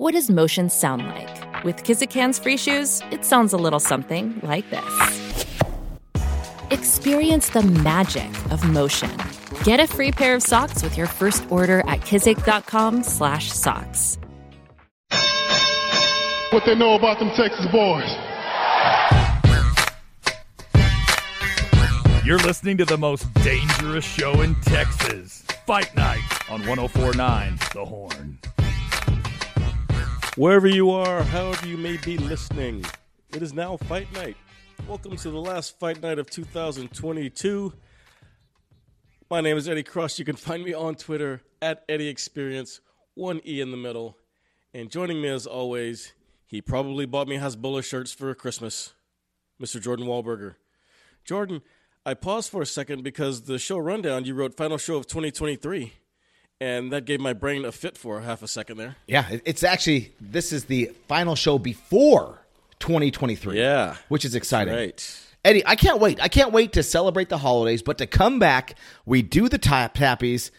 What does motion sound like? With Kizikans free shoes, it sounds a little something like this. Experience the magic of motion. Get a free pair of socks with your first order at kizik.com/socks. What they know about them Texas boys. You're listening to the most dangerous show in Texas. Fight Night on 1049 The Horn. Wherever you are, however you may be listening, it is now Fight Night. Welcome to the last Fight Night of 2022. My name is Eddie Cross. You can find me on Twitter at Eddie Experience, one E in the middle. And joining me as always, he probably bought me Hasbulla shirts for Christmas, Mr. Jordan Wahlberger. Jordan, I paused for a second because the show rundown you wrote final show of 2023, and that gave my brain a fit for half a second there. Yeah, it's actually this is the final show before 2023. Yeah. which is exciting. Right. Eddie, I can't wait. I can't wait to celebrate the holidays, but to come back, we do the tap tappies.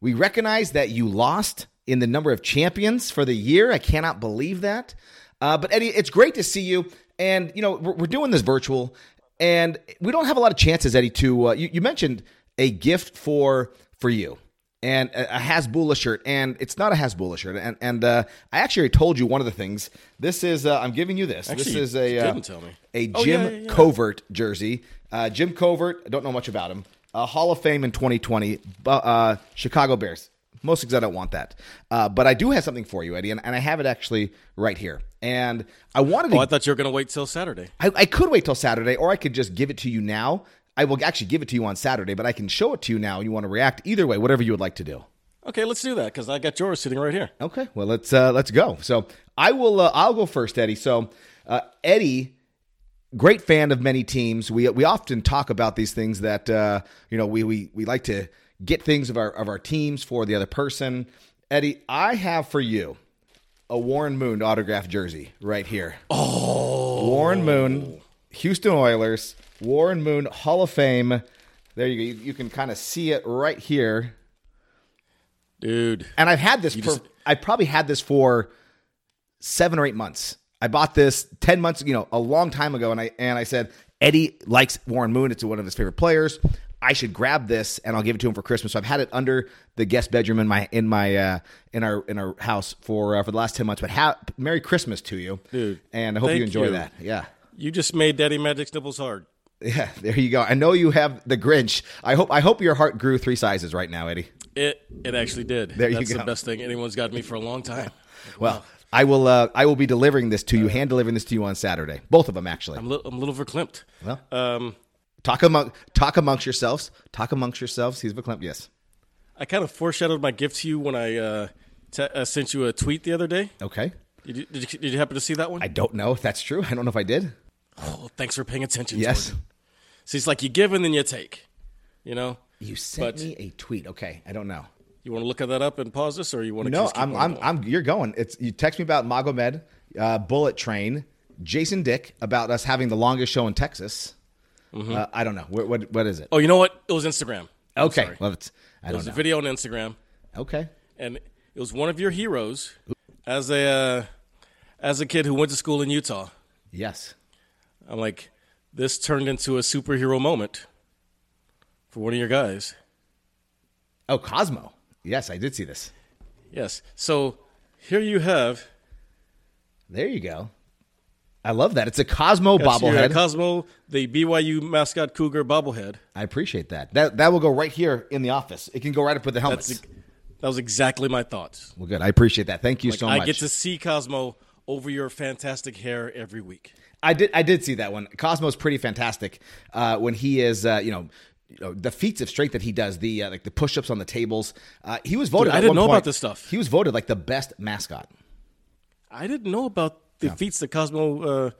We recognize that you lost in the number of champions for the year. I cannot believe that. Uh, but Eddie, it's great to see you. And you know, we're, we're doing this virtual, and we don't have a lot of chances, Eddie. To uh, you, you mentioned a gift for for you and a, Hasbulla shirt, and it's not a Hasbulla shirt. And and uh, I actually told you one of the things. This is uh, I'm giving you this. Actually, this is a uh, didn't tell me. a Oh, Jim yeah, yeah, yeah. Covert jersey. Uh, Jim Covert, I don't know much about him. Uh, Hall of Fame in 2020. Uh, Chicago Bears. Most because I don't want that. Uh, but I do have something for you, Eddie, and, and I have it actually right here. And I wanted to. Oh, I thought you were going to wait till Saturday. I, I could wait till Saturday, or I could just give it to you now. I will actually give it to you on Saturday, but I can show it to you now. You want to react either way, whatever you would like to do. Okay, let's do that because I got yours sitting right here. Okay, well let's uh, let's go. So I will. Uh, I'll go first, Eddie. So uh, Eddie, great fan of many teams. We we often talk about these things that uh, you know we we we like to get things of our of our teams for the other person. Eddie, I have for you a Warren Moon autograph jersey right here. Oh, Warren Moon, Houston Oilers, Warren Moon Hall of Fame. There you go. You, you can kind of see it right here. Dude, And I've had this for just- I probably had this for seven or eight months. I bought this ten months, you know, a long time ago, and I and I said Eddie likes Warren Moon. It's one of his favorite players. I should grab this and I'll give it to him for Christmas. So I've had it under the guest bedroom in my in my uh, in our in our house for uh, for the last ten months. But ha- Merry Christmas to you, Dude, and I hope you enjoy you. that. Yeah. You just made Daddy Magic's nipples hard. Yeah, there you go. I know you have the Grinch. I hope I hope your heart grew three sizes right now, Eddie. It it actually did. There you That's go. the best thing anyone's got me for a long time. Well, I will uh, I will be delivering this to you, hand delivering this to you on Saturday. Both of them actually. I'm, li- I'm a little verklempt. Well, Um, talk among talk amongst yourselves. Talk amongst yourselves. He's verklempt. Yes. I kind of foreshadowed my gift to you when I uh, te- uh, sent you a tweet the other day. Okay. Did you, did you did you happen to see that one? I don't know if that's true. I don't know if I did. Oh, thanks for paying attention. Yes. Jordan. See, it's like you give and then you take. You know. You sent But- me a tweet. Okay. I don't know. You want to look that up and pause this, or you want to? No, I'm I'm? I'm you're going. It's you text me about Magomed, uh, Bullet Train, Jason Dick about us having the longest show in Texas. Uh, I don't know. What, what what is it? Oh, you know what? It was Instagram. I'm okay. sorry. Well, it's I It was know. a video on Instagram, Okay. and it was one of your heroes as a uh, as a kid who went to school in Utah. Yes. I'm like, this turned into a superhero moment for one of your guys. Oh, Cosmo. Yes, I did see this. Yes. So here you have There you go. I love that. It's a Cosmo uh, bobblehead. Cosmo, the BYU mascot Cougar bobblehead. I appreciate that. That that will go right here in the office. It can go right up with the helmets. That's that was exactly my thoughts. well, good. I appreciate that. Thank you Like, so much. I get to see Cosmo over your fantastic hair every week. I did. I did see that one. Cosmo's pretty fantastic uh, when he is, uh, you know. You know, the feats of strength that he does, the uh, like the push-ups on the tables. Uh, he was voted. Dude, I didn't one know about point- this stuff. He was voted like the best mascot. I didn't know about the feats that Cosmo. Uh,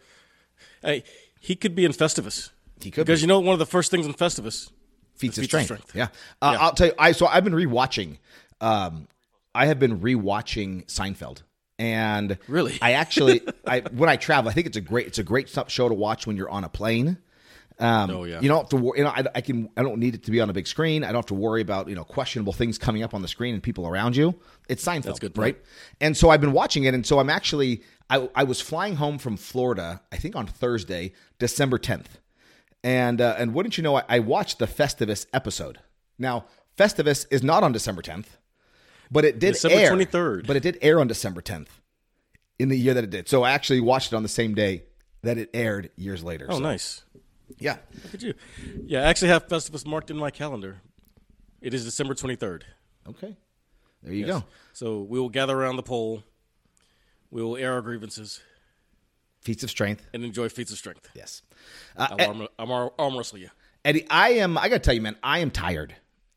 I, he could be in Festivus. He could because be. you know one of the first things in Festivus. feats of feats of strength. strength. Yeah. Uh, Yeah. I'll tell you. I so I've been rewatching. Um, I have been rewatching Seinfeld, and Really? I actually, I when I travel, I think it's a great, it's a great show to watch when you're on a plane. Um, Oh, yeah. You don't have to. wor- You know, I, I can. I don't need it to be on a big screen. I don't have to worry about you know questionable things coming up on the screen and people around you. It's Seinfeld, That's good right? And so I've been watching it, and so I'm actually. I, I was flying home from Florida. I think on Thursday, December 10th, and uh, and wouldn't you know, I, I watched the Festivus episode. Now, Festivus is not on December 10th, but it did December air. 23rd. But it did air on December 10th in the year that it did. So I actually watched it on the same day that it aired years later. Oh, So, nice. Yeah. Look at you. Yeah, I actually have Festivus marked in my calendar. It is December 23rd. Okay. There you Yes. go. So we will gather around the pole. We will air our grievances Feats of strength. and enjoy feats of strength. Yes. Uh, I'll arm, I'm ar- arm wrestle you. Eddie, I am. I gotta tell you, man, I am tired.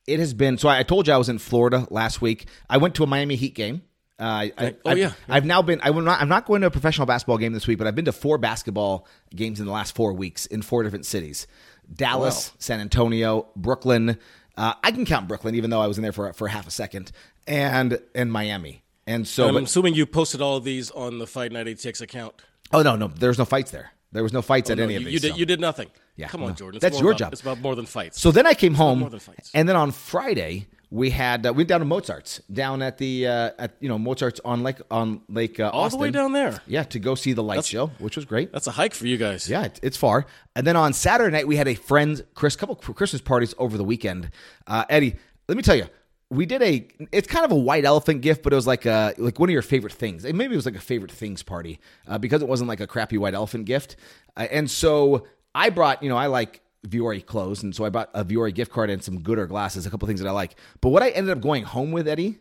It has been. So I, told you I was in Florida last week. I went to a Miami Heat game. Uh, I, Oh, I've, yeah. I've now been. I will not, I'm not going to a professional basketball game this week, but I've been to four basketball games in the last four weeks in four different cities: Dallas, Wow. San Antonio, Brooklyn. Uh, I can count Brooklyn, even though I was in there for for half a second, and and Miami. And so, I'm but- assuming you posted all of these on the Fight Night ATX account. oh no, no, there's no fights there. There was no fights at No, any you, of these. you did. so. You did nothing. Yeah, Come on, no. Jordan. It's That's your about- job. It's about more than fights. So then I came home, more than fights. and then on Friday we had uh, we went down to Mozart's down at the uh, at you know Mozart's on Lake on Lake uh, all Austin. the way down there. Yeah, to go see the light show, which was great. That's a hike for you guys. Yeah, it, it's far. And then on Saturday night we had a friend's Chris couple Christmas parties over the weekend. Uh, Eddie, let me tell you. We did a. It's kind of a white elephant gift, but it was like a like one of your favorite things. Maybe it was like a favorite things party uh, because it wasn't like a crappy white elephant gift. Uh, and so I brought, you know, I like Vuori clothes, and so I bought a Vuori gift card and some Goodr glasses, a couple things that I like. But what I ended up going home with, Eddie,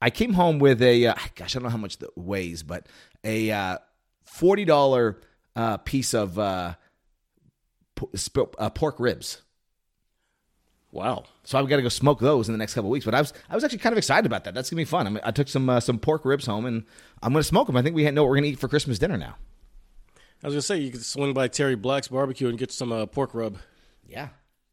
I came home with a uh, gosh, I don't know how much that weighs, but a uh, forty dollar uh, piece of uh, p- sp- uh, pork ribs. Wow. So I've got to go smoke those in the next couple of weeks. But I was I was actually kind of excited about that. That's gonna be fun. I, mean, I took some uh, some pork ribs home, and I'm gonna smoke them. I think we know what we're gonna eat for Christmas dinner now. I was gonna say you could swing by Terry Black's barbecue and get some uh, pork rub. Yeah.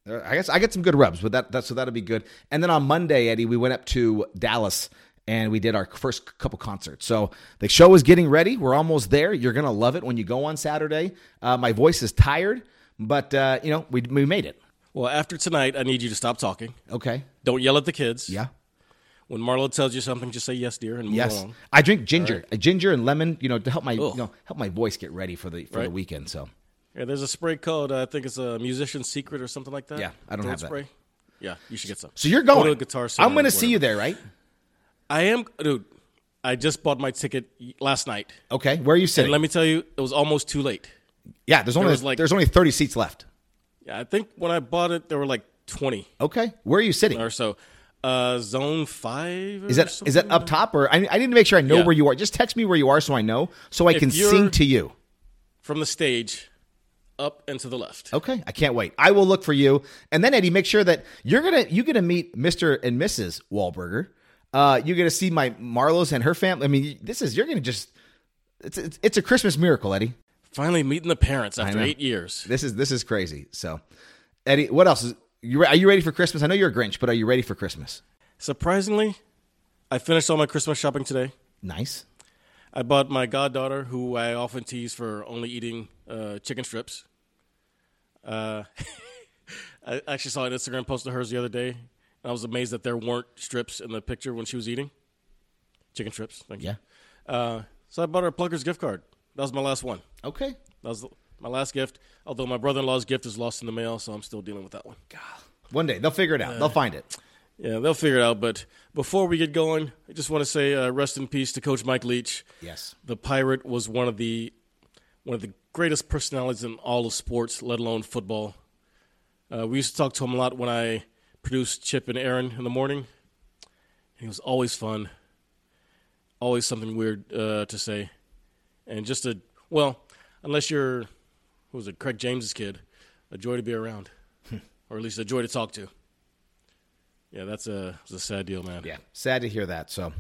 Uh, I guess I get some good rubs, but that, that so that'll be good. And then on Monday, Eddie, we went up to Dallas and we did our first couple concerts. So the show is getting ready. We're almost there. You're gonna love it when you go on Saturday. Uh, my voice is tired, but uh, you know we we made it. Well, after tonight, I need you to stop talking. Okay. Don't yell at the kids. Yeah. When Marlo tells you something, just say yes, dear, and move Yes. along. I drink ginger, uh, ginger and lemon. You know to help my Ugh. you know help my voice get ready for the for the weekend. So Yeah, there's a spray called uh, I think it's a musician's secret or something like that. Yeah, I don't Throat have that. spray. Yeah, you should get some. so you're Go going. to a guitar I'm going to see you there, right? I am, dude. I just bought my ticket last night, Okay. Where are you and sitting? let me tell you, it was almost too late. yeah. There's only was like- there's only 30 seats left. Yeah, I think when I bought it, there were like 20 Okay. Where are you sitting? or so. Uh, zone five. Is that is that up top or I, I need to make sure I know Yeah. where you are. Just text me where you are so I know so I If can sing to you. from the stage, up and to the left? Okay, I can't wait. I will look for you, and then Eddie, make sure that you're gonna you're gonna meet Mister and Mrs. Wahlberger. Uh, you're gonna see my Marlos and her family. I mean, this is you're gonna just it's it's, it's a Christmas miracle, Eddie. Finally meeting the parents after eight years. This is this is crazy. So, Eddie, what else is you? re- Are you ready for Christmas? I know you're a Grinch, but are you ready for Christmas? Surprisingly, I finished all my Christmas shopping today. Nice. I bought my goddaughter, who I often tease for only eating uh, chicken strips. Uh, I actually saw an Instagram post of hers the other day, and I was amazed that there weren't strips in the picture when she was eating. Chicken strips, thank you. Yeah. Uh, so I bought her a Plunker's gift card. That was my last one. Okay. That was my last gift. Although my brother-in-law's gift is lost in the mail, so I'm still dealing with that one. God. One day they'll figure it out. they'll find it. Yeah, they'll figure it out. But before we get going, I just want to say uh, rest in peace to Coach Mike Leach. Yes. The Pirate was one of the one of the greatest personalities in all of sports, let alone football. Uh, we used to talk to him a lot when I produced Chip and Aaron in the morning. He was always fun, always something weird uh, to say, and just a well, unless you're who was it, Craig James's kid, a joy to be around, or at least a joy to talk to. Yeah, that's a a sad deal, man. Yeah, sad to hear that. So,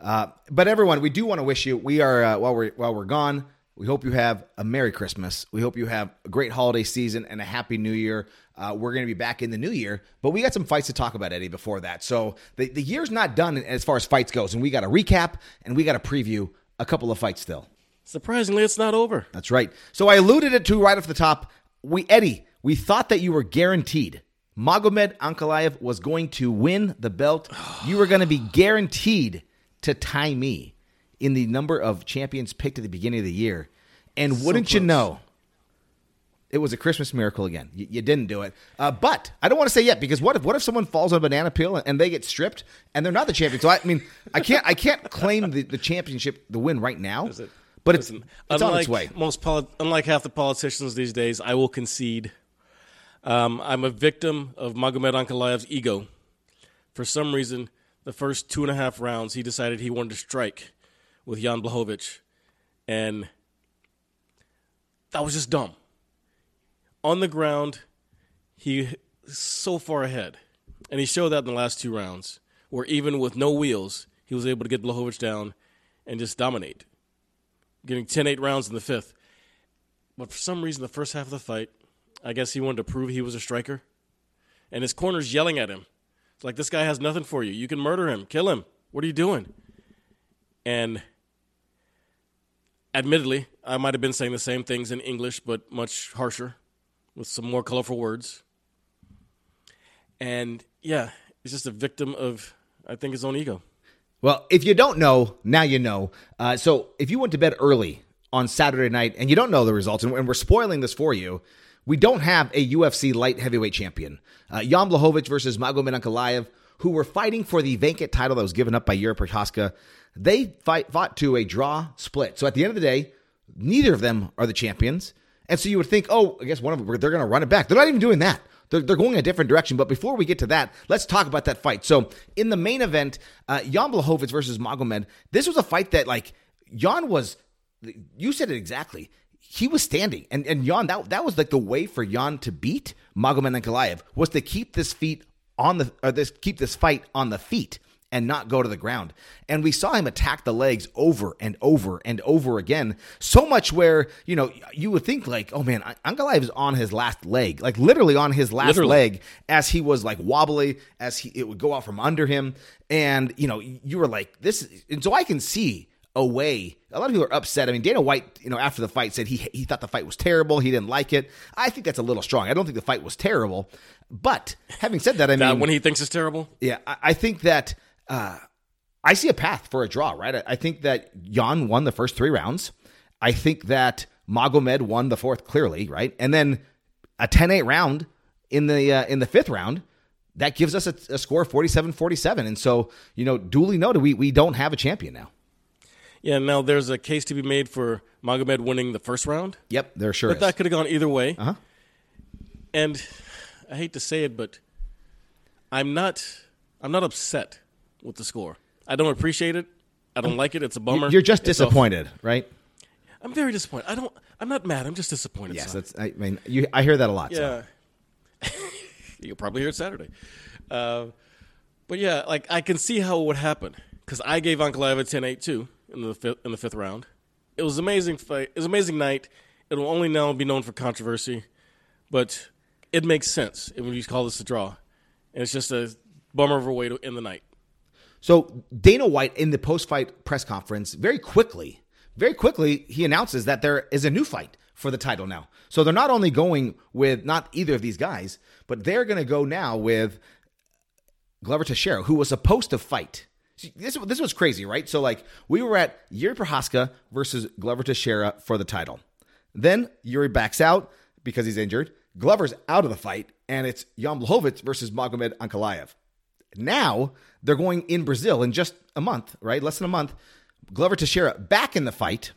uh, but everyone, we do want to wish you. We are uh, while we're while we're gone. We hope you have a Merry Christmas. We hope you have a great holiday season and a Happy New Year. Uh, we're going to be back in the new year, but we got some fights to talk about, Eddie, before that. So the, the year's not done as far as fights goes, and we got to recap and we got to preview a couple of fights still. Surprisingly, it's not over. That's right. So I alluded it to right off the top. We Eddie, We thought that you were guaranteed. Magomed Ankalaev was going to win the belt. You were going to be guaranteed to tie me in the number of champions picked at the beginning of the year. And wouldn't you know, it was a Christmas miracle again. You, you didn't do it. Uh, but I don't want to say yet because what if what if someone falls on a banana peel and they get stripped and they're not the champion? So I, I mean, I can't I can't claim the, the championship, the win right now. But it's, Listen, it's on its way. most poli- unlike half the politicians these days, I will concede. Um, I'm a victim of Magomed Ankalaev's ego. For some reason, the first two and a half rounds, he decided he wanted to strike with Jan Blachowicz, and that was just dumb. On the ground, he so far ahead, and he showed that in the last two rounds, where even with no wheels, he was able to get Blachowicz down and just dominate getting 10 8 rounds in the fifth. But for some reason, the first half of the fight, I guess he wanted to prove he was a striker. And his corner's yelling at him. It's like, this guy has nothing for you. You can murder him, kill him. What are you doing? And admittedly, I might have been saying the same things in English, but much harsher, with some more colorful words. And yeah, he's just a victim of, I think, his own ego. Well, if you don't know, now you know. Uh, so if you went to bed early on Saturday night and you don't know the results, and, we're spoiling this for you, we don't have a UFC light heavyweight champion. Uh, Jan Blachowicz versus Magomed Ankalaev, who were fighting for the vacant title that was given up by Yuri Prochazka. They fight, fought to a draw split. So at the end of the day, neither of them are the champions. And so you would think, oh, I guess one of them, they're going to run it back. They're not even doing that. They're, they're going a different direction. But before we get to that, let's talk about that fight. So in the main event, uh, Jan versus Magomed, this was a fight that, like, Jan was, you said it exactly. He was standing. And, and Jan, that, that was like the way for Jan to beat Magomed Ankalaev was to keep this feet on the, or this, keep this fight on the feet and not go to the ground. And we saw him attack the legs over and over and over again. So much where, you know, you would think like, oh man, Ankalaev is on his last leg, like literally on his last Literally. leg as he was like wobbly, as he, it would go out from under him. And, you know, you were like, this, is- and so I can see a way. A lot of people are upset. I mean, Dana White, you know, after the fight said he he thought the fight was terrible. He didn't like it. I think that's a little strong. I don't think the fight was terrible. But having said that, I That mean, when he thinks it's terrible, yeah, I, I think that uh, I see a path for a draw, right? I, I think that Jan won the first three rounds. I think that Magomed won the fourth clearly, right? And then a 10-8 round in the uh, in the fifth round. That gives us a, a score of 47-47. And so, you know, duly noted, we, we don't have a champion now. yeah. Now there's a case to be made for Magomed winning the first round. Yep, there sure But is. that could have gone either way. Uh-huh. And I hate to say it, but I'm not I'm not upset with the score. I don't appreciate it. I don't like it. It's a bummer. You're just It's disappointed, right? I'm very disappointed. I don't I'm not mad. I'm just disappointed. Yes, son. that's. I mean, you, I hear that a lot. Yeah. You'll probably hear it Saturday. Uh, but yeah, like I can see how it would happen because I gave Ankalaev a 10-8 too in the fifth, in the fifth round. It was amazing fight. It was an amazing night. It will only now be known for controversy, but it makes sense when you call this a draw. And it's just a bummer of a way to end the night. So Dana White in the post-fight press conference, very quickly, very quickly, he announces that there is a new fight for the title now. So they're not only going with not either of these guys, but they're going to go now with Glover Teixeira, who was supposed to fight. This, this was crazy, right? So, like, we were at Yuri Prochazka versus Glover Teixeira for the title. Then Yuri backs out because he's injured. Glover's out of the fight, and it's Jan Blachowicz versus Magomed Ankalaev. Now they're going in Brazil in just a month, right? Less than a month. Glover Teixeira back in the fight,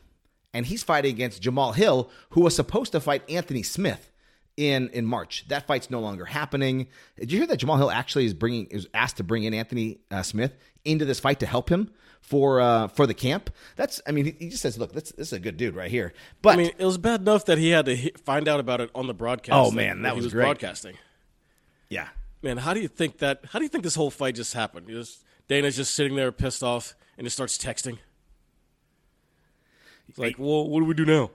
and he's fighting against Jamal Hill, who was supposed to fight Anthony Smith in in March. That fight's no longer happening. Did you hear that Jamal Hill actually is bringing is asked to bring in Anthony uh, Smith into this fight to help him for uh, for the camp? That's I mean he, he just says, look, this, this is a good dude right here. But I mean, it was bad enough that he had to find out about it on the broadcast. Oh, man, that he was was great. broadcasting. yeah, Man, how do you think that? How do you think this whole fight just happened? Just, Dana's just sitting there pissed off and just starts texting. It's like, well, what do we do now?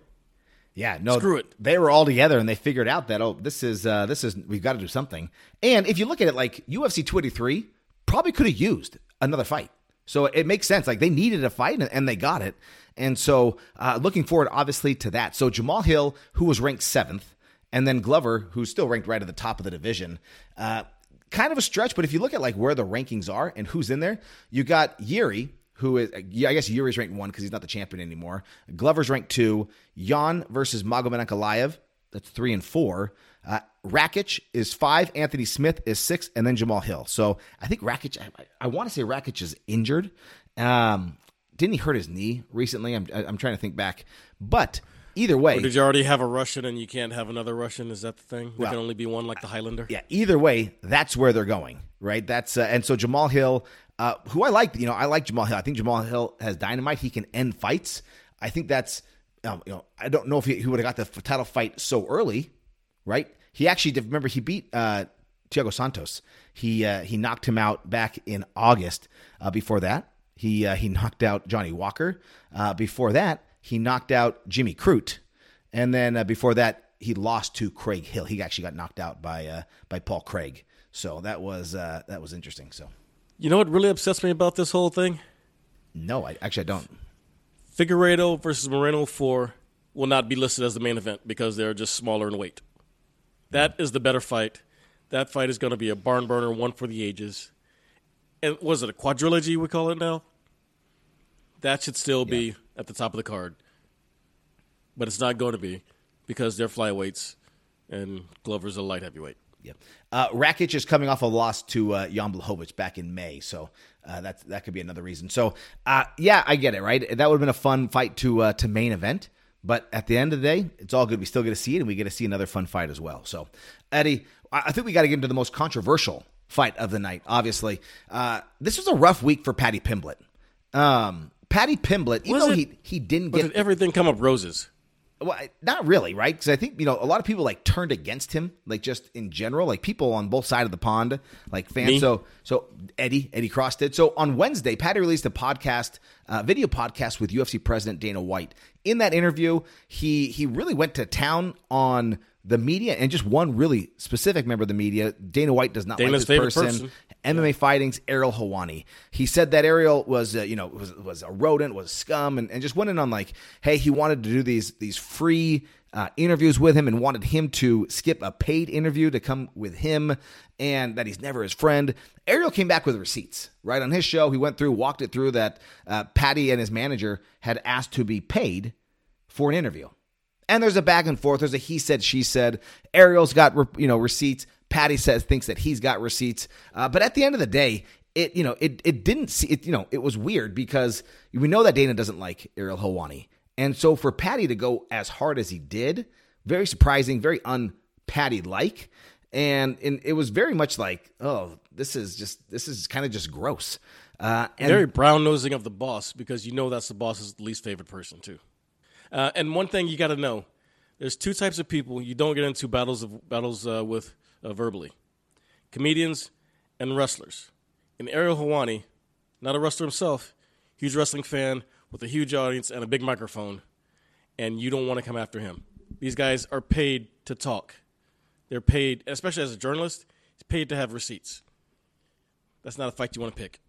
Yeah, no, Screw it. They were all together and they figured out that oh, this is uh, this is we've got to do something. And if you look at it, like UFC 23 probably could have used another fight, so it makes sense. Like they needed a fight and, and they got it. And so uh, looking forward, obviously, to that. So Jamal Hill, who was ranked seventh, and then Glover, who's still ranked right at the top of the division. Uh, kind of a stretch, but if you look at like where the rankings are and who's in there, you got Yuri, who is I guess Yuri's ranked one because he's not the champion anymore. Glover's ranked two. Jan versus Magomed Ankalaev, that's three and four. Uh, Rakic is five. Anthony Smith is six, and then Jamal Hill. So I think Rakic. I, I want to say Rakic is injured. Um, didn't he hurt his knee recently? I'm I'm trying to think back, but either way, Or did you already have a Russian and you can't have another Russian? Is that the thing? There Well, can only be one, like the Highlander. yeah, either way, that's where they're going, right? That's uh, and so Jamal Hill, uh, who I like, you know, I like Jamal Hill. I think Jamal Hill has dynamite. He can end fights. I think that's, um, you know, I don't know if he, he would have got the title fight so early, right? He actually did- remember he beat uh, Thiago Santos. He uh, he knocked him out back in August. Uh, before that, he uh, he knocked out Johnny Walker. Uh, before that, he knocked out Jimmy Crute, and then uh, before that, he lost to Craig Hill. He actually got knocked out by uh, by Paul Craig. So that was uh, that was interesting. So You know what really upsets me about this whole thing? no, I actually I don't. Figueiredo versus Moreno 4 will not be listed as the main event because they're just smaller in weight. That is the better fight. That fight is going to be a barn burner, one for the ages. And was it a quadrilogy we call it now? That should still be at the top of the card. But it's not going to be because they're flyweights and Glover's a light heavyweight. Yeah. Uh, Rakic is coming off a loss to uh, Jan Blachowicz back in May, so uh, that that could be another reason. So, uh, yeah, I get it. Right, that would have been a fun fight to uh, to main event. But at the end of the day, it's all good. We still get to see it, and we get to see another fun fight as well. So, Eddie, I I think we got to get into the most controversial fight of the night. Obviously, uh, this was a rough week for Paddy Pimblett. Um, Paddy Pimblett, even Was though it? he he didn't get did everything come up roses? well, not really, right? Because I think you know a lot of people like turned against him, like just in general, like people on both sides of the pond, like fans. Me? So, so Eddie, Eddie Cross did. So on Wednesday, Paddy released a podcast, uh, video podcast with UFC President Dana White. In that interview, he he really went to town on the media and just one really specific member of the media. Dana White does not like this person. person. MMA Fighting's Ariel Helwani. He said that Ariel was, uh, you know, was was a rodent, was scum, and, and just went in on like, hey, he wanted to do these these free uh, interviews with him and wanted him to skip a paid interview to come with him, and that he's never his friend. Ariel came back with receipts, right on his show. He went through, walked it through that uh, Paddy and his manager had asked to be paid for an interview. And there's a back and forth. There's a he said, she said. Ariel's got you know receipts. Paddy says thinks that he's got receipts. Uh, but at the end of the day, it you know it it didn't see it. You know it was weird because we know that Dana doesn't like Ariel Helwani, and so for Paddy to go as hard as he did, very surprising, very un Paddy like, and and it was very much like oh this is just this is kind of just gross. Uh, and Very brown nosing of the boss because you know that's the boss's least favorite person too. Uh, and one thing you got to know: there's two types of people you don't get into battles of battles uh, with uh, verbally: comedians and wrestlers. And Ariel Helwani, not a wrestler himself, huge wrestling fan with a huge audience and a big microphone, and you don't want to come after him. These guys are paid to talk. They're paid, especially as a journalist, he's paid to have receipts. That's not a fight you want to pick.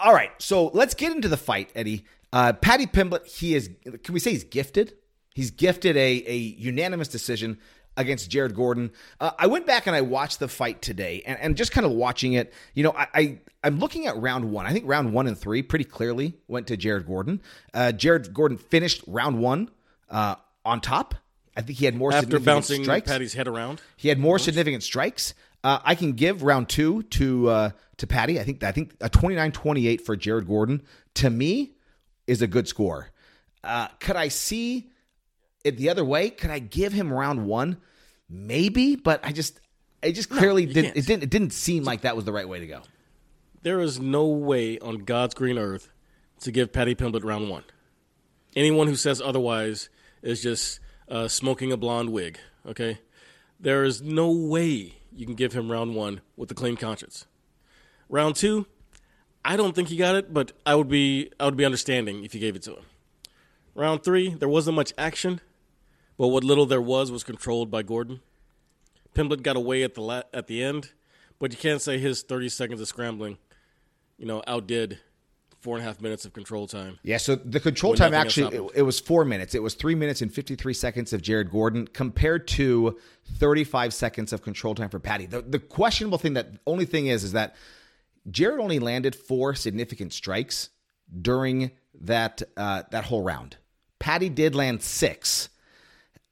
All right, so let's get into the fight, Eddie. Uh, Paddy Pimblett, he is. Can we say he's gifted? He's gifted a a unanimous decision against Jared Gordon. Uh, I went back and I watched the fight today, and, and just kind of watching it. You know, I, I I'm looking at round one. I think round one and three pretty clearly went to Jared Gordon. Uh, Jared Gordon finished round one uh, on top. I think he had more After significant bouncing strikes. Paddy's head around. He had more significant strikes. Uh, I can give round two to uh, to Paddy. I think I think a 29-28 for Jared Gordon to me is a good score. Uh, could I see it the other way? Could I give him round one? Maybe, but I just it just clearly you did can't. it didn't it didn't seem like that was the right way to go. There is no way on God's green earth to give Paddy Pimblett round one. Anyone who says otherwise is just uh, smoking a blonde wig. Okay, there is no way you can give him round one with a clean conscience. Round two, I don't think he got it, but I would be I would be understanding if you gave it to him. Round three, there wasn't much action, but what little there was was controlled by Gordon. Pimblett got away at the la- at the end, but you can't say his 30 seconds of scrambling, you know, outdid four and a half minutes of control time. Yeah, so the control time actually it, it was four minutes. It was three minutes and fifty three seconds of Jared Gordon compared to thirty five seconds of control time for Paddy. The, the questionable thing that only thing is is that Jared only landed four significant strikes during that uh, that whole round. Paddy did land six.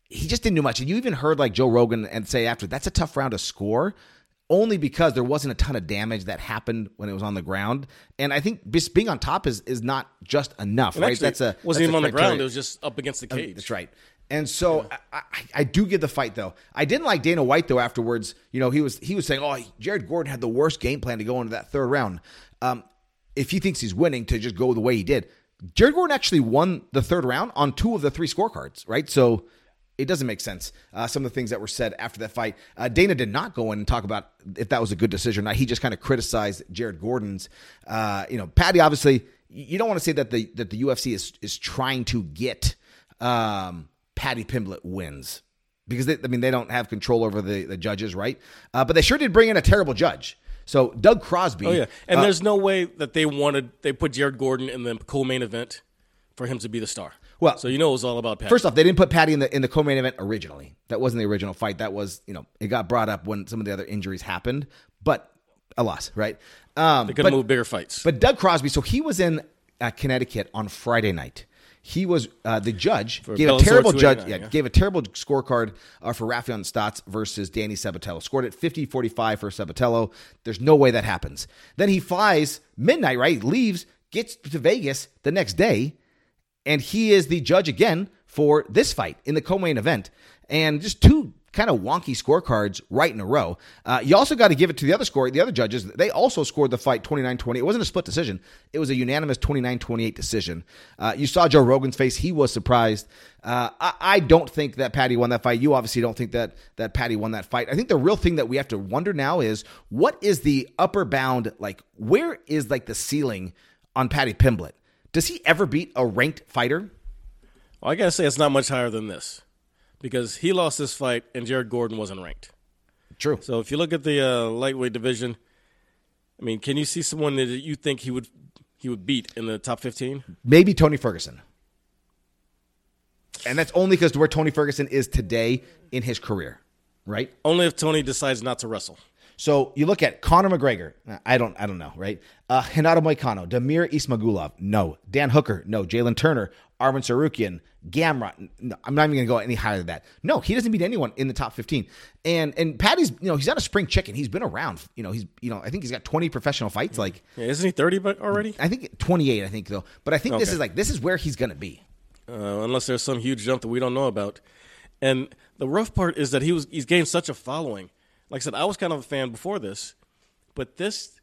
He just didn't do much. And you even heard like Joe Rogan and say after that's a tough round to score, only because there wasn't a ton of damage that happened when it was on the ground. And I think just being on top is is not just enough, And right? that's a wasn't that's even a on the ground. It was just up against the cage. That's right. And so I, I, I do give the fight though. I didn't like Dana White though. Afterwards, you know, he was he was saying, "Oh, Jared Gordon had the worst game plan to go into that third round." Um, if he thinks he's winning, to just go the way he did. Jared Gordon actually won the third round on two of the three scorecards, right? So it doesn't make sense. Uh, some of the things that were said after that fight. Uh, Dana did not go in and talk about if that was a good decision or not. He just kind of criticized Jared Gordon's. Uh, you know, Paddy. Obviously, you don't want to say that the that the UFC is is trying to get um, Paddy Pimblett wins because they, I mean they don't have control over the the judges, right? Uh, but they sure did bring in a terrible judge. So Doug Crosby. Oh yeah, and uh, there's no way that they wanted they put Jared Gordon in the co-main event for him to be the star. Well, so you know it was all about Pat. First off, they didn't put Paddy in the in the co-main event originally. That wasn't the original fight. That was you know it got brought up when some of the other injuries happened, but a loss, right? Um, they could have moved bigger fights. But Doug Crosby, so he was in uh, Connecticut on Friday night. He was uh, the judge gave a terrible judge yeah, yeah. gave a terrible scorecard uh, for Rafael Stots versus Danny Sabatello. Scored at 50-45 for Sabatello. There's no way that happens. Then he flies midnight, right? Leaves, gets to Vegas the next day, and he is the judge again for this fight in the co-main event. And just two kind of wonky scorecards right in a row. Uh, you also got to give it to the other score, the other judges. They also scored the fight 29-20. It wasn't a split decision. It was a unanimous 29-28 decision. Uh, you saw Joe Rogan's face. He was surprised. Uh, I, I don't think that Paddy won that fight. You obviously don't think that that Paddy won that fight. I think the real thing that we have to wonder now is what is the upper bound? Like, where is like the ceiling on Paddy Pimblett? Does he ever beat a ranked fighter? Well, I gotta say it's not much higher than this because he lost this fight and Jared Gordon wasn't ranked. True. So if you look at the uh, lightweight division, I mean, can you see someone that you think he would he would beat in the top fifteen? Maybe Tony Ferguson. And that's only because where Tony Ferguson is today in his career, right? Only if Tony decides not to wrestle. So you look at Conor McGregor. I don't, I don't know, right? Uh, Renato Moicano, Damir Ismagulov, no. Dan Hooker, no. Jalen Turner, Arman Tsarukyan, Gamrot. No, I'm not even going to go any higher than that. No, he doesn't beat anyone in the top 15. And and Paddy's, you know, he's not a spring chicken. He's been around. You know, he's, you know, I think he's got 20 professional fights. Like, Yeah, isn't he thirty but already? I think 28. I think though. But I think this is like this is where he's going to be. uh, unless there's some huge jump that we don't know about. And the rough part is that he was he's gained such a following. Like I said, I was kind of a fan before this, but this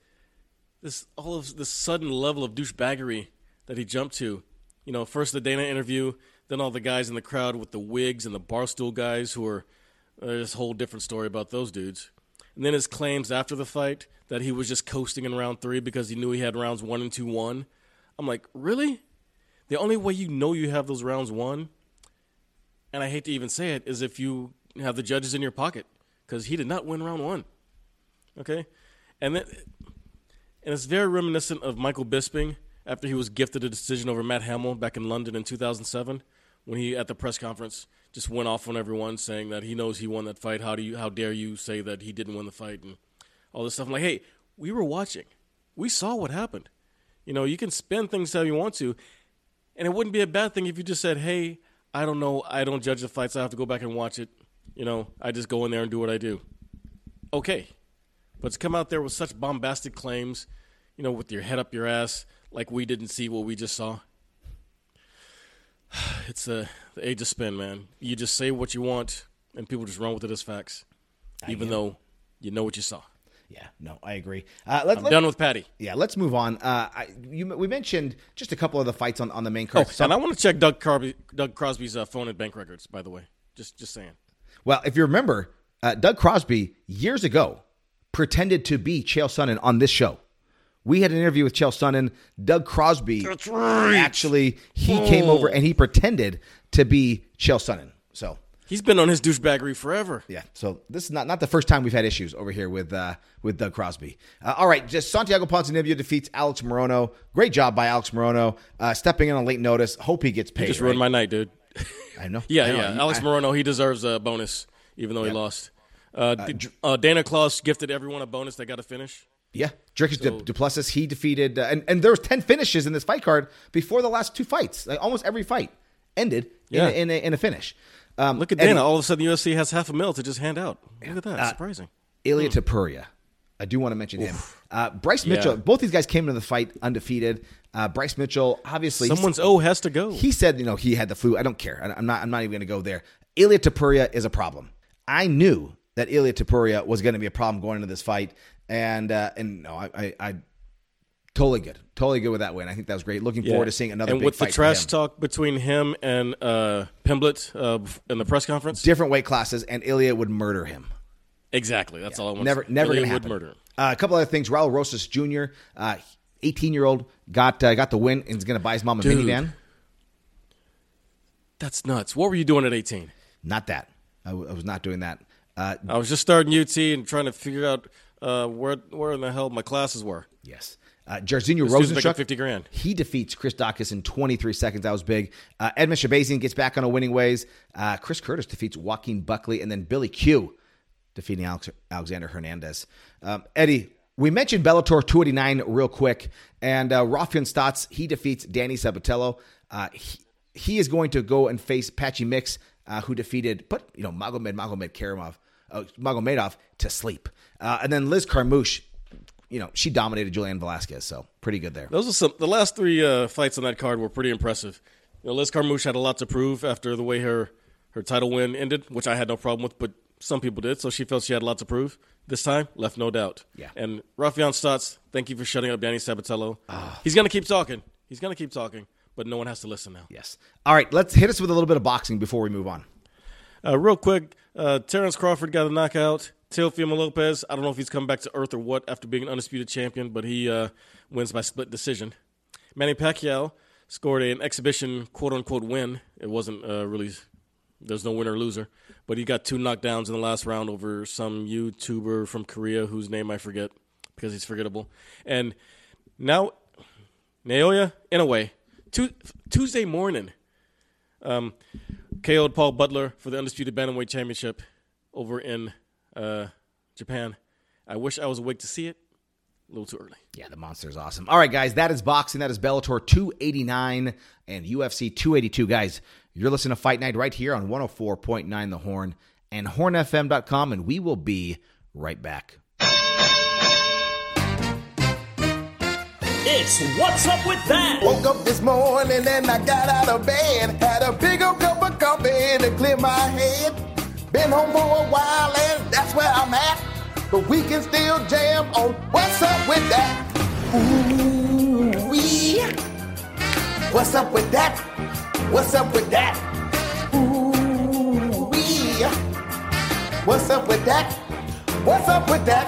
this all of this sudden level of douchebaggery that he jumped to, you know, first the Dana interview, then all the guys in the crowd with the wigs and the barstool guys who are uh, this whole different story about those dudes. And then his claims after the fight that he was just coasting in round three because he knew he had rounds one and two won. I'm like, really? The only way you know you have those rounds won, and I hate to even say it, is if you have the judges in your pocket because he did not win round one. Okay, and then and it's very reminiscent of Michael Bisping after he was gifted a decision over Matt Hamill back in London in 2007 when he at the press conference just went off on everyone saying that he knows he won that fight. How do you how dare you say that he didn't win the fight and all this stuff. I'm like, hey, we were watching. We saw what happened. You know, you can spin things how you want to, and it wouldn't be a bad thing if you just said, "Hey, I don't know. I don't judge the fights. I have to go back and watch it. You know, I just go in there and do what I do." Okay, but to come out there with such bombastic claims, you know, with your head up your ass, like we didn't see what we just saw. It's uh, the age of spin, man. You just say what you want, and people just run with it as facts, even though you know what you saw. Yeah, no, I agree. Uh, let's, I'm let- done with Paddy. Yeah, let's move on. Uh, I, you, we mentioned just a couple of the fights on, on the main card. Oh, and I want to check Doug Crosby, Doug Crosby's uh, phone and bank records. By the way, just just saying. Well, if you remember, uh, Doug Crosby years ago pretended to be Chael Sonnen on this show. We had an interview with Chael Sonnen. Doug Crosby right. actually he came over and he pretended to be Chael Sonnen. So He He's been on his douchebaggery forever. Yeah, so this is not, not the first time we've had issues over here with uh, with Doug Crosby. Uh, all right, just Santiago Ponzinibbio defeats Alex Morono. Great job by Alex Morono, uh, stepping in on late notice. Hope he gets paid. Just right? ruined my night, dude. I know. Yeah, I know. yeah. Alex I- Morono, he deserves a bonus, even though he lost. Uh, d- uh, Dana Claus gifted everyone a bonus. They got to finish. Yeah, Dricus So- Du Plessis he defeated, uh, and and there was ten finishes in this fight card before the last two fights. Like almost every fight ended Yeah. in, a, in, a, in a finish. Um, Look at Dana. All of a sudden, USC has half a mil to just hand out. Look at that. Surprising. Ilia Topuria. I do want to mention him. Uh, Bryce Mitchell. Yeah. Both these guys came into the fight undefeated. Uh, Bryce Mitchell, obviously, Someone's O has to go. He said, you know, he had the flu. I don't care. I- I'm not. I'm not even going to go there. Ilia Topuria is a problem. I knew that Ilia Topuria was going to be a problem going into this fight, and uh, and no, I, I, I totally good, totally good with that win. I think that was great. Looking Yeah. forward to seeing another And with the trash talk between him and uh, Pimblett uh, in the press conference. different weight classes, and Ilya would murder him. exactly. That's all I want. Never, never going to would happen. murder. Uh, a couple other things. Raul Rosas Jr., uh, 18 year old, got uh, got the win and is going to buy his mom a Dude. minivan. That's nuts. What were you doing at 18? Not that. I, w- I was not doing that. Uh, I was just starting UT and trying to figure out uh, where where in the hell my classes were. yes. Uh, Jairzinho This dude's making Rozenstruik. 50 grand. He defeats Chris Daukaus in 23 seconds. That was big. Uh, Edmen Shahbazyan gets back on a winning ways. Uh, Chris Curtis defeats Joaquin Buckley. And then Billy Q defeating Alex, Alexander Hernandez. Um, Eddie, we mentioned Bellator 289 real quick. And uh, Raufeon Stots, he defeats Danny Sabatello. Uh, he, he is going to go and face Patchy Mix, uh, who defeated, but you know, Magomed Magomed Karimov, uh, Magomedov to sleep. Uh, and then Liz Carmouche, you know, she dominated Julian Velasquez. So pretty good there. Those are some. The last three uh, fights on that card were pretty impressive. You know, Liz Carmouche had a lot to prove after the way her her title win ended, which I had no problem with, but some people did. So she felt she had a lot to prove. This time, left no doubt. Yeah. And Raufeon Stots, thank you for shutting up Danny Sabatello. Ah. He's gonna keep talking. He's gonna keep talking, but no one has to listen now. Yes. All right, let's hit us with a little bit of boxing before we move on. Uh, real quick, uh, Terrence Crawford got a knockout. Teofimo Lopez, I don't know if he's come back to earth or what after being an undisputed champion, but he uh, wins by split decision. Manny Pacquiao scored an exhibition quote unquote win. It wasn't uh, really, there's no winner or loser, but he got two knockdowns in the last round over some YouTuber from Korea whose name I forget because he's forgettable. And now, Naoya, in a way, tu- Tuesday morning, um, KO'd Paul Butler for the Undisputed Bantamweight Championship over in uh, Japan. I wish I was awake to see it. A little too early. Yeah, the monster is awesome. All right, guys, that is boxing. That is Bellator 289 and UFC 282. Guys, you're listening to Fight Night right here on 104.9 The Horn and hornfm.com, and we will be right back. It's What's Up With That? Woke up this morning and I got out of bed. Had a big old cup of coffee to clear my head. Been home for a while and that's where I'm at. But we can still jam on What's Up With That. Ooh wee. What's up with that? What's up with that? Ooh wee. What's up with that? What's up with that?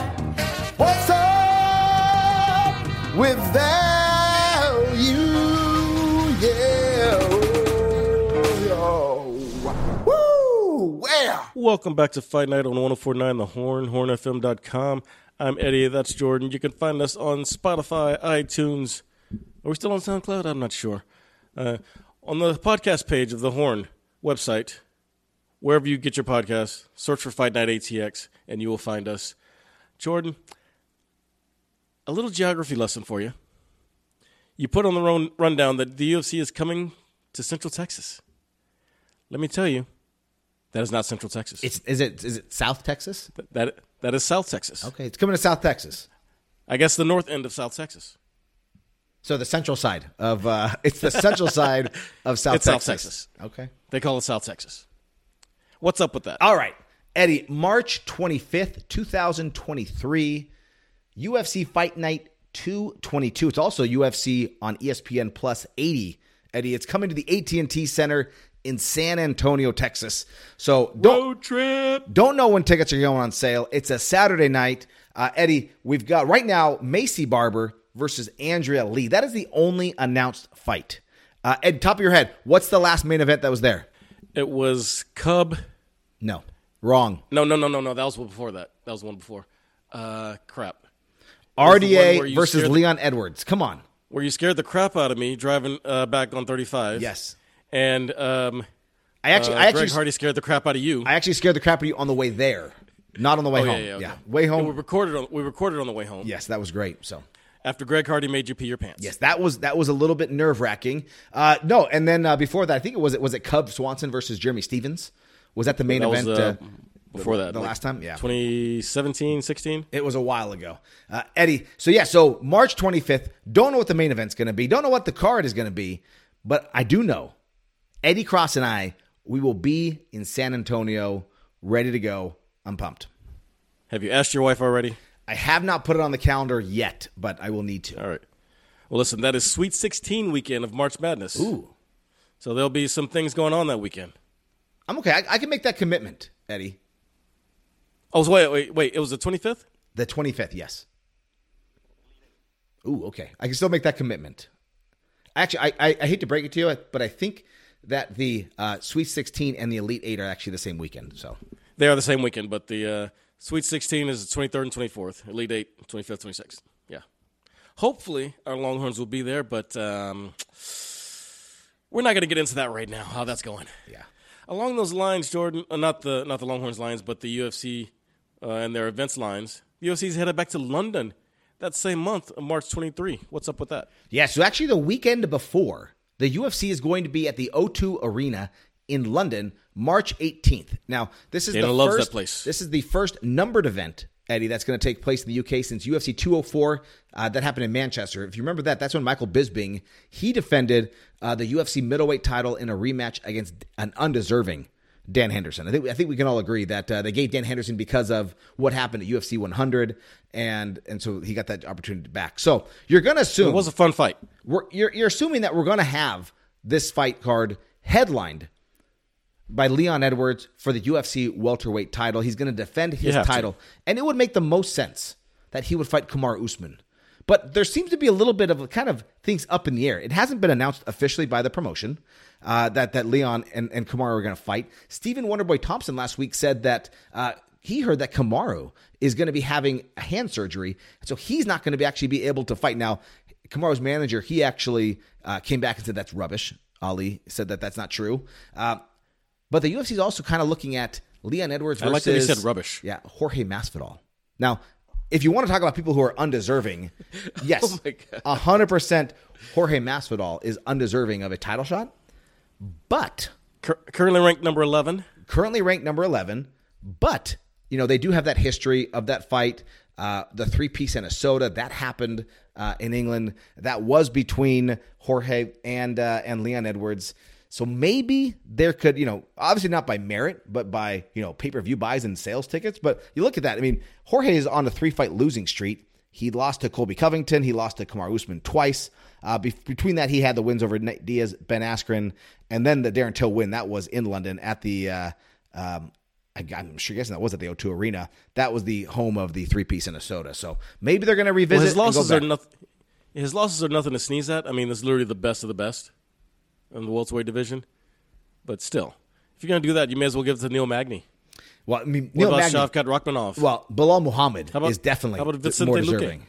What's up without you? Yeah. Oh. Woo! Well. Welcome back to Fight Night on 1049 The Horn, hornfm.com. I'm Eddie. That's Jordan. You can find us on Spotify, iTunes. Are we still on SoundCloud? I'm not sure. Uh, on the podcast page of the Horn website, wherever you get your podcasts, search for Fight Night ATX and you will find us. Jordan, a little geography lesson for you. You put on the run- rundown that the UFC is coming to Central Texas. Let me tell you, that is not Central Texas. It's is it is it South Texas? that that is South Texas. Okay, it's coming to South Texas. I guess the north end of South Texas. So the central side of uh it's the central side of South It's South Texas. Texas. Okay. They call it South Texas. What's up with that? All right. Eddie, March 25th, 2023, UFC Fight Night 222. It's also UFC on ESPN Plus 80. Eddie, it's coming to the AT&T Center in San Antonio, Texas. So don't Road trip. don't know when tickets are going on sale. It's a Saturday night. Uh, Eddie, we've got right now Maycee Barber versus Andrea Lee. That is the only announced fight. Uh, Ed, top of your head, what's the last main event that was there? It was Cub No, wrong. No, no, no, no, no. That was one before that. That was one before. Uh, crap. was the one where RDA versus scared Leon Edwards. Come on. Where you scared the crap out of me driving uh, back on 35. Yes. And um, I actually, uh, I actually, Greg Hardy scared the crap out of you. I actually scared the crap out of you on the way there, not on the way oh, home. yeah, yeah, okay. way And home. we recorded on we recorded on the way home. yes, that was great. So After Greg Hardy made you pee your pants. yes, that was that was a little bit nerve wracking. Uh, no, and then uh, before that, I think it was it was it Cub Swanson versus Jeremy Stephens. Was that the main That was event? uh, uh, before that. the last time? Yeah. 2017, 16. It was a while ago. Uh, Eddie, so yeah, so March 25th, don't know what the main event's going to be, don't know what the card is going to be, but I do know Eddie Cross and I, we will be in San Antonio ready to go. I'm pumped. Have you asked your wife already? I have not put it on the calendar yet, but I will need to. All right. Well, listen, that is Sweet 16 weekend of March Madness. Ooh. So there'll be some things going on that weekend. I'm okay. I, I can make that commitment, Eddie. Oh, so wait, wait, wait. It was the 25th? The 25th, yes. Ooh, okay. I can still make that commitment. Actually, I, I, I hate to break it to you, but I think that the uh, Sweet 16 and the Elite Eight are actually the same weekend. So They are the same weekend, but the uh, Sweet 16 is the 23rd and 24th. Elite 8, 25th, 26th. Yeah. Hopefully, our Longhorns will be there, but um, we're not going to get into that right now, how that's going. yeah. Along those lines, Jordan, uh, not the not the Longhorns lines, but the UFC uh, and their events lines. The UFC's headed back to London that same month, of March 23. What's up with that? Yeah, so actually, the weekend before, the UFC is going to be at the O2 Arena in London, March 18th. Now, this is Dana the first, place. This is the first numbered event, Eddie, that's going to take place in the UK since UFC 204. Uh, that happened in Manchester. If you remember that, that's when Michael Bisping he defended uh, the UFC middleweight title in a rematch against an undeserving Dan Henderson. I think I think we can all agree that uh, they gave Dan Henderson because of what happened at UFC 100, and and so he got that opportunity back. So you're going to assume It was a fun fight. we're, you're, you're assuming that we're going to have this fight card headlined by Leon Edwards for the UFC welterweight title. He's going to defend his have to. title, and it would make the most sense that he would fight Kamaru Usman. But there seems to be a little bit of kind of things up in the air. It hasn't been announced officially by the promotion uh, that that Leon and, and Kamaru are going to fight. Stephen Wonderboy Thompson last week said that uh, he heard that Kamaru is going to be having a hand surgery, so he's not going to be actually be able to fight. Now, Kamaru's manager, he actually uh, came back and said that's rubbish. Ali said that that's not true. But the UFC is also kind of looking at Leon Edwards versus. I like that he said rubbish. Yeah, Jorge Masvidal. Now, if you want to talk about people who are undeserving, yes, Oh my God. hundred percent, Jorge Masvidal is undeserving of a title shot. But Cur- currently ranked number 11. currently ranked number 11. But, you know, they do have that history of that fight. Uh, the three piece and a soda that happened uh, in England. That was between Jorge and uh, and Leon Edwards. So maybe there could, you know, obviously not by merit, but by you know pay per view buys and sales tickets. But you look at that. I mean, Jorge is on a three fight losing streak. He lost to Colby Covington. He lost to Kamaru Usman twice. Uh, be- between that, he had the wins over Nate Diaz, Ben Askren, and then the Darren Till win. That was in London at the. Uh, um, I, I'm sure guessing that was at the O2 Arena. That was the home of the three piece and a soda. So maybe they're going to Well, revisit. his and go losses are nothing. His losses are nothing to sneeze at. I mean, this is literally the best of the best in the welterweight division. But still, if you're going to do that, you may as well give it to Neil Magny. Well, I mean, What Neil about Magny, Shavkat Rakhmonov? Well, Belal Muhammad about- is definitely how about the more Luque? deserving.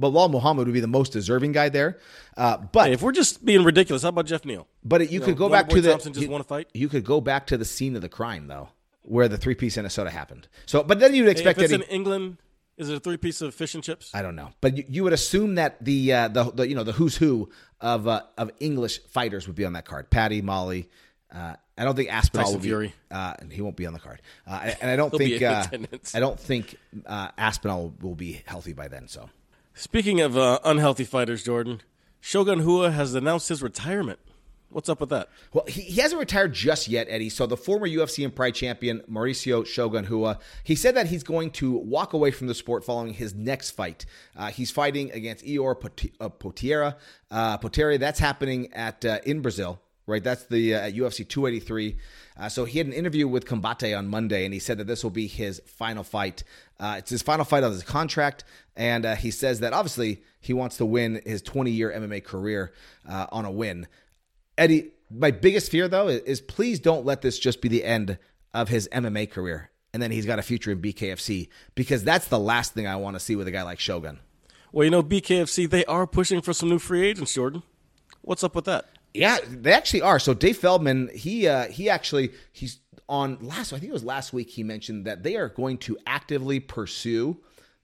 Belal Muhammad would be the most deserving guy there. Uh, but Hey, if we're just being ridiculous, how about Geoff Neal? But you, know, could go back to the Thompson just you, won a fight? You could go back to the scene of the crime though, where the three piece Minnesota happened. So, but then you'd Hey, expect if it's any. in England, is it a three piece of fish and chips? I don't know, but you, you would assume that the, uh, the the you know the who's who of uh, of English fighters would be on that card. Paddy, Molly. Uh, I don't think Aspinall Tyson will be. Fury. Uh, and he won't be on the card. Uh, and I don't think in uh. I don't think uh, Aspinall will be healthy by then. So Speaking of uh, unhealthy fighters, Jordan, Shogun Rua has announced his retirement. What's up with that? Well, he, he hasn't retired just yet, Eddie. So the former UFC and Pride champion Mauricio Shogun Rua, he said that he's going to walk away from the sport following his next fight. Uh, he's fighting against Pot- uh, Potieria. Uh, Potieria, that's happening at uh, in Brazil, right? That's the uh, UFC 283. Uh, so he had an interview with Combate on Monday, and he said that this will be his final fight. Uh, it's his final fight of his contract, and uh, he says that obviously he wants to win his 20 year MMA career uh, on a win. Eddie, my biggest fear though is, is please don't let this just be the end of his MMA career, and then he's got a future in BKFC because that's the last thing I want to see with a guy like Shogun. Well, you know, BKFC, they are pushing for some new free agents, Jordan. What's up with that? Yeah, they actually are. So Dave Feldman, he uh, he actually he's on last. I think it was last week. He mentioned that they are going to actively pursue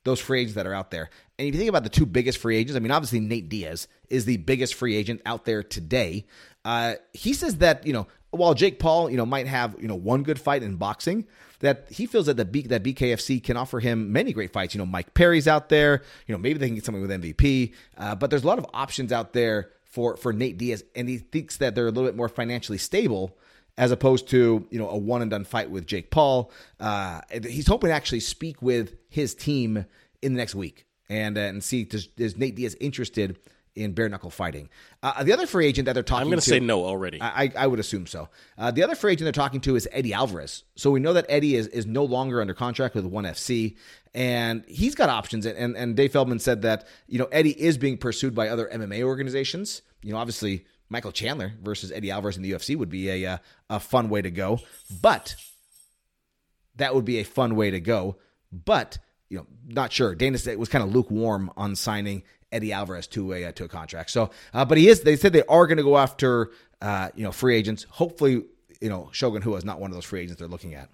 those free agents that are out there. And if you think about the two biggest free agents, I mean, obviously Nate Diaz is the biggest free agent out there today. Uh, he says that you know while Jake Paul you know might have you know one good fight in boxing, that he feels that the B, that BKFC can offer him many great fights. You know, Mike Perry's out there. You know, maybe they can get something with MVP. Uh, but there's a lot of options out there for for Nate Diaz, and he thinks that they're a little bit more financially stable as opposed to you know a one and done fight with Jake Paul. Uh, he's hoping to actually speak with his team in the next week and uh, and see does, is Nate Diaz interested in bare knuckle fighting. Uh, the other free agent that they're talking to I'm going to say no already. I, I would assume so. Uh, the other free agent they're talking to is Eddie Alvarez. So we know that Eddie is, is no longer under contract with ONE FC, and he's got options. And, and Dave Feldman said that you know Eddie is being pursued by other MMA organizations. You know, obviously Michael Chandler versus Eddie Alvarez in the UFC would be a uh, a fun way to go, but that would be a fun way to go. But you know, not sure. Dana said it was kind of lukewarm on signing Eddie Alvarez to a uh, to a contract. So, uh, but he is. They said they are going to go after uh, you know free agents. Hopefully, you know Shogun Rua is not one of those free agents they're looking at.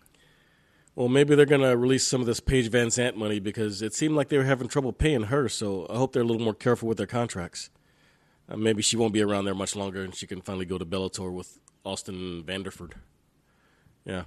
Well, maybe they're going to release some of this Paige VanZant money because it seemed like they were having trouble paying her. So I hope they're a little more careful with their contracts. Uh, maybe she won't be around there much longer, and she can finally go to Bellator with Austin Vanderford. Yeah.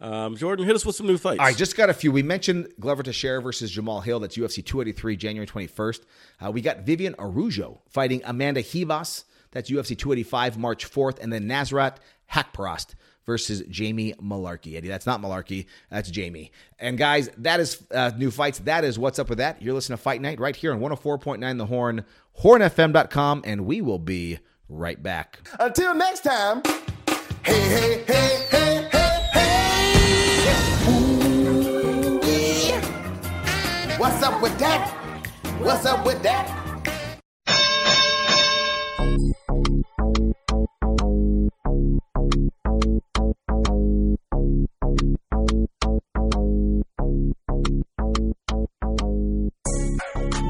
Um, Jordan, hit us with some new fights. I just got a few. We mentioned Glover Teixeira versus Jamahal Hill. That's UFC 283, January 21st. Uh, we got Vivian Araujo fighting Amanda Ribas. That's UFC 285, March 4th. And then Nasrat Haqparast versus Jamie Mullarkey. Eddie, that's not Malarkey. That's Jamie. And guys, that is uh, new fights. That is what's up with that. You're listening to Fight Night right here on 104.9 The Horn, hornfm.com, and we will be right back. Until next time, hey, hey, hey, hey, hey, up with that? What's up with that?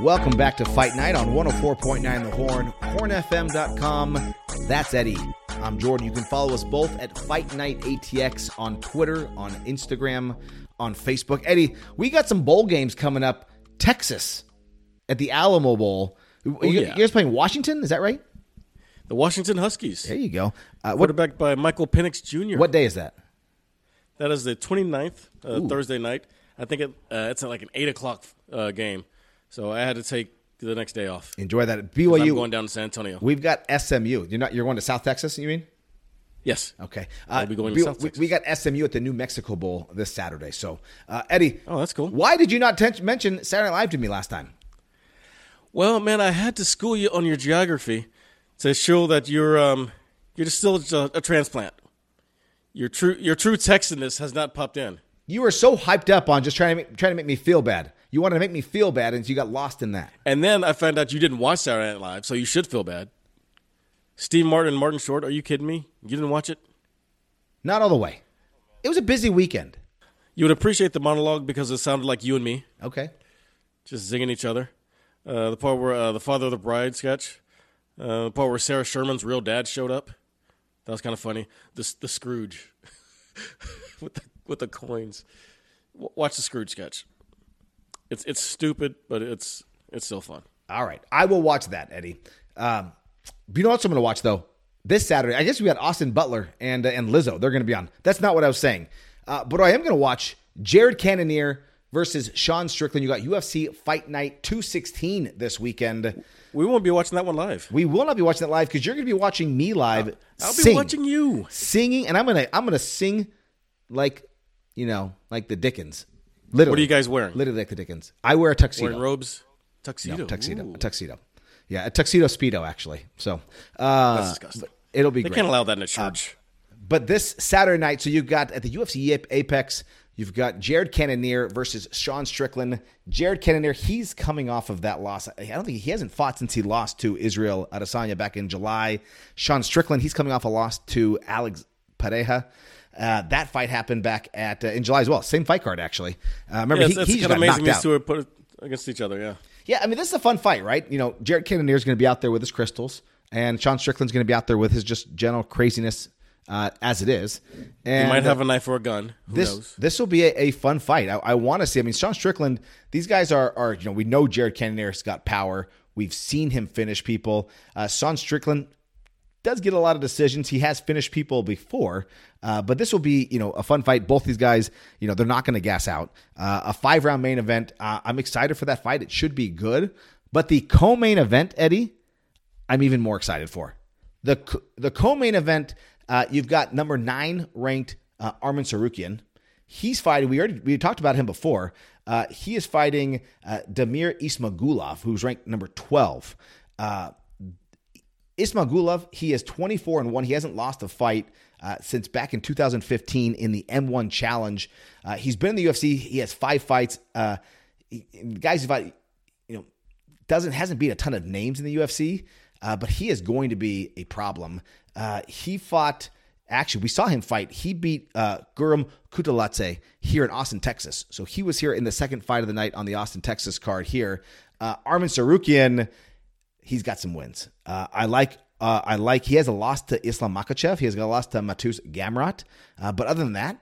Welcome back to Fight Night on 104.9 The Horn, hornfm.com. That's Eddie. I'm Jordan. You can follow us both at Fight Night ATX on Twitter, on Instagram, on Facebook. Eddie, we got some bowl games coming up. Texas at the Alamo Bowl. you, yeah. you guys playing Washington? Is that right? the Washington Huskies, There you go. Uh, what, quarterbacked by Michael Penix Jr. what day is that? That is the 29th, uh, Thursday night. I think it, uh, it's like an 8 o'clock uh, game. So I had to take the next day off. Enjoy that. BYU. I'm going down to San Antonio. We've got SMU. You're not. You're going to South Texas. You mean? Yes. Okay. Uh, I'll be going to we, we- got SMU at the New Mexico Bowl this Saturday. So, uh, Eddie. Oh, that's cool. Why did you not ten- mention Saturday Night Live to me last time? Well, man, I had to school you on your geography to show that you're um, you're still a, a transplant. Your true your true Texanness has not popped in. You were so hyped up on just trying to make, trying to make me feel bad. You wanted to make me feel bad, and you got lost in that. And then I found out you didn't watch Saturday Night Live, so you should feel bad. Steve Martin and Martin Short, are you kidding me? You didn't watch it? Not all the way. It was a busy weekend. You would appreciate the monologue because it sounded like you and me Okay. just zinging each other. Uh, the part where uh, the father of the bride sketch, uh, the part where Sarah Sherman's real dad showed up, that was kind of funny. The the Scrooge with the with the coins. W- watch the Scrooge sketch. It's it's stupid, but it's it's still fun. All right. I will watch that, Eddie. Um, you know what I'm going to watch, though? This Saturday, I guess we got Austin Butler and, uh, and Lizzo. They're going to be on. That's not what I was saying. Uh, but I am going to watch Jared Cannonier versus Sean Strickland. You got UFC Fight Night 216 this weekend. We won't be watching that one live. We will not be watching that live because you're going to be watching me live. I'll be sing. watching you. singing, and I'm gonna I'm gonna sing like you know like the Dickens. Literally, What are you guys wearing? Literally like the Dickens. I wear a tuxedo. Wearing robes, tuxedo, No, tuxedo. Ooh. A tuxedo. Yeah, a tuxedo speedo actually. So uh, That's disgusting. It'll be They great. can't allow that in a church. But this Saturday night, so you've got at the UFC Apex, you've got Jared Cannonier versus Sean Strickland. Jared Cannonier, he's coming off of that loss. I don't think he hasn't fought since he lost to Israel Adesanya back in July. Sean Strickland, he's coming off a loss to Alex Pereira. Uh, that fight happened back at uh, in July as well. Same fight card actually. Uh, remember Yeah, he, it's, it's he kind of got amazing these two are put against each other. Yeah. Yeah, I mean this is a fun fight, right? You know, Jared Cannonier is going to be out there with his crystals, and Sean Strickland's going to be out there with his just general craziness uh, as it is. And He might have uh, a knife or a gun. Who this knows? this will be a, a fun fight. I, I want to see. I mean, Sean Strickland. These guys are are you know we know Jared Cannonier's got power. We've seen him finish people. Uh, Sean Strickland does get a lot of decisions. He has finished people before, uh, but this will be you know a fun fight. Both these guys, you know, they're not going to gas out. Uh, a five round main event. Uh, I'm excited for that fight. It should be good. But the co-main event, Eddie, I'm even more excited for the co- the co-main event. Uh, you've got number nine ranked uh, Arman Tsarukyan. He's fighting. We already we talked about him before. Uh, he is fighting uh, Damir Ismagulov, who's ranked number twelve. Ismagulov, he is 24 and 1. He hasn't lost a fight uh, since back in 2015 in the M1 Challenge. Uh, he's been in the UFC. He has five fights. Uh, he, guys who fight, you know, doesn't hasn't beat a ton of names in the UFC, uh, but he is going to be a problem. Uh, he fought. Actually, we saw him fight. He beat uh, Guram Kutaladze here in Austin, Texas. So he was here in the second fight of the night on the Austin, Texas card here. Uh, Arman Tsarukyan, he's got some wins. Uh, I like. Uh, I like. He has a loss to Islam Makhachev. He has got a loss to Mateusz Gamrot. Uh, but other than that,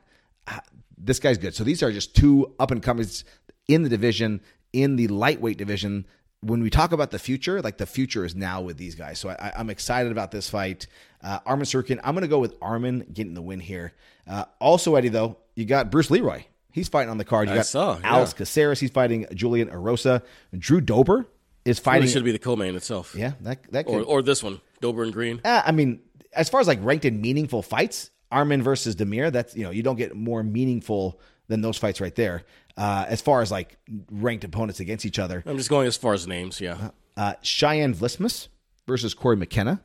uh, this guy's good. So these are just two up and comers in the division, in the lightweight division. When we talk about the future, like the future is now with these guys. So I, I'm excited about this fight. Uh, Arman Tsarukyan, I'm going to go with Arman getting the win here. Uh, also, Eddie, though, you got Bruce Leroy. He's fighting on the card. You I got saw, yeah. Alex Caceres. He's fighting Julian Erosa. Drew Dober is fighting. should be the co-main itself. yeah, that that could. Or, or this one, Dober and Green. Uh, I mean, as far as like ranked in meaningful fights, Arman versus Damir, that's you know you don't get more meaningful than those fights right there. Uh, as far as like ranked opponents against each other, I'm just going as far as names. Yeah. uh, Cheyanne Vlismas versus Cory McKenna.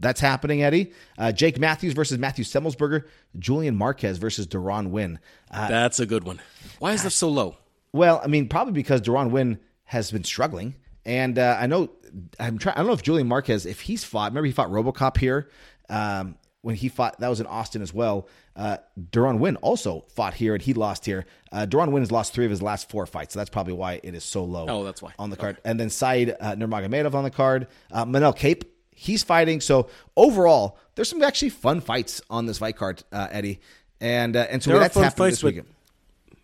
That's happening, Eddie. Uh, Jake Matthews versus Matthew Semelsberger. Julian Marquez versus Deron Winn. Uh, That's a good one. Why is that so low? well, I mean, probably because Deron Winn has been struggling, and uh, I know I'm trying. I don't know if Julian Marquez, if he's fought. Remember, he fought RoboCop here um, when he fought. That was in Austin as well. Uh, Deron Winn also fought here, and he lost here. Uh, Deron Winn has lost three of his last four fights, so that's probably why it is so low. Oh, that's why. on the card. And then Said uh, Nurmagomedov on the card. Uh, Manel Kape, he's fighting. So overall, there's some actually fun fights on this fight card, uh, Eddie. And uh, and so There are that's fun happening fights, this but- weekend.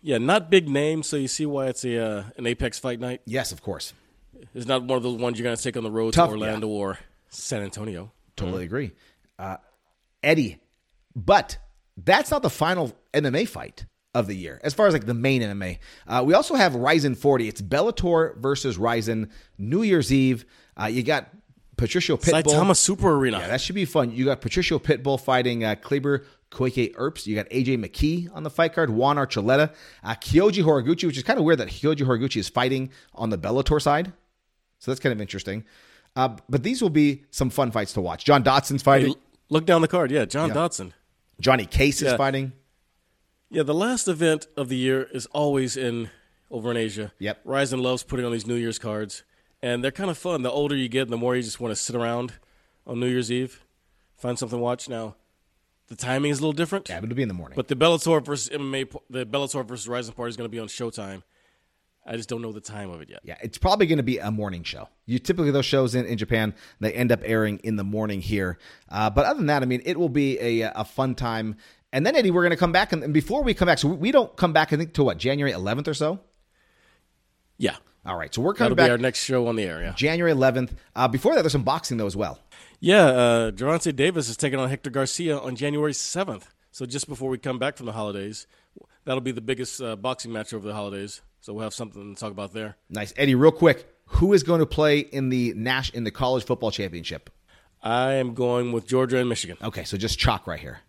Yeah, not big names, so you see why it's a uh, an Apex fight night. Yes, of course. It's not one of those ones you're going to take on the road Tough, to Orlando or San Antonio. Totally agree. Uh, Eddie, but that's not the final MMA fight of the year as far as like the main MMA. Uh, we also have RIZIN 40. It's Bellator versus RIZIN New Year's Eve. Uh, you got Patricio Pitbull. Saitama Super Arena. Yeah, that should be fun. You got Patricio Pitbull fighting uh, Kleber Koike Erbst. You got AJ McKee on the fight card, Juan Archuleta, uh, Kyoji Horiguchi, which is kind of weird that Kyoji Horiguchi is fighting on the Bellator side. So that's kind of interesting. Uh, but these will be some fun fights to watch. John Dodson's Hey, fighting. l- look down the card. Yeah, John Dodson. Johnny Case is fighting. Yeah, the last event of the year is always in over in Asia. Yep. RIZIN loves putting on these New Year's cards, and they're kind of fun. The older you get, the more you just want to sit around on New Year's Eve, find something to watch. Now, the timing is a little different. Yeah, but it'll be in the morning. But the Bellator versus MMA, the Bellator versus RIZIN party is going to be on Showtime. I just don't know the time of it yet. Yeah, it's probably going to be a morning show. You typically those shows in, in Japan they end up airing in the morning here. Uh, but other than that, I mean, it will be a a fun time. And then Eddie, we're going to come back, and, and before we come back, so we, we don't come back. I think to what January 11th or so. Yeah, All right, so we're coming that'll back be our next show on the air. Yeah, January 11th. Uh, before that, there's some boxing though as well. yeah. Uh, Gervonta Davis is taking on Hector Garcia on January seventh. So just before we come back from the holidays, that'll be the biggest uh, boxing match over the holidays. So we'll have something to talk about there. Nice, Eddie. Real quick, who is going to play in the Nash in the college football championship? I am going with Georgia and Michigan. Okay, so just chalk right here.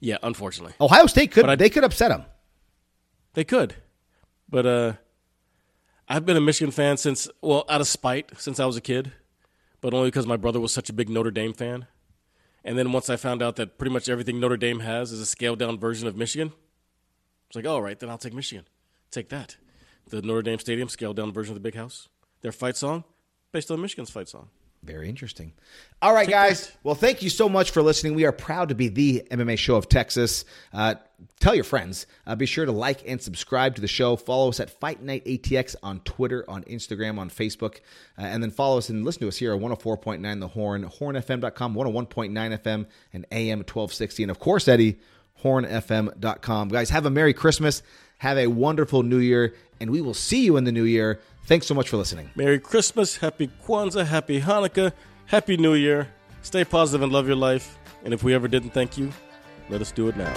Yeah, unfortunately, Ohio State could I- they could upset them. they could, but uh, I've been a Michigan fan since well, out of spite since I was a kid, but only because my brother was such a big Notre Dame fan. And then once I found out that pretty much everything Notre Dame has is a scaled down version of Michigan, it's like, all right, then I'll take Michigan. Take that. The Notre Dame Stadium scaled down version of the Big House. Their fight song based on Michigan's fight song. Very interesting. All right, guys. Well, thank you so much for listening. We are proud to be the MMA show of Texas. Uh, tell your friends. Uh, be sure to like and subscribe to the show. Follow us at Fight Night ATX on Twitter, on Instagram, on Facebook, uh, and then follow us and listen to us here at 104.9 The Horn, hornfm.com, 101.9 FM, and AM 1260. And of course, Eddie, hornfm.com. Guys, have a Merry Christmas. Have a wonderful New Year, and we will see you in the New Year. Thanks so much for listening. Merry Christmas, Happy Kwanzaa, Happy Hanukkah, Happy New Year. Stay positive and love your life. And if we ever didn't thank you, let us do it now.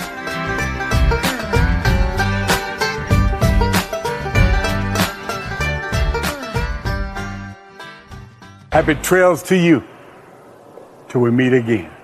Happy trails to you till we meet again.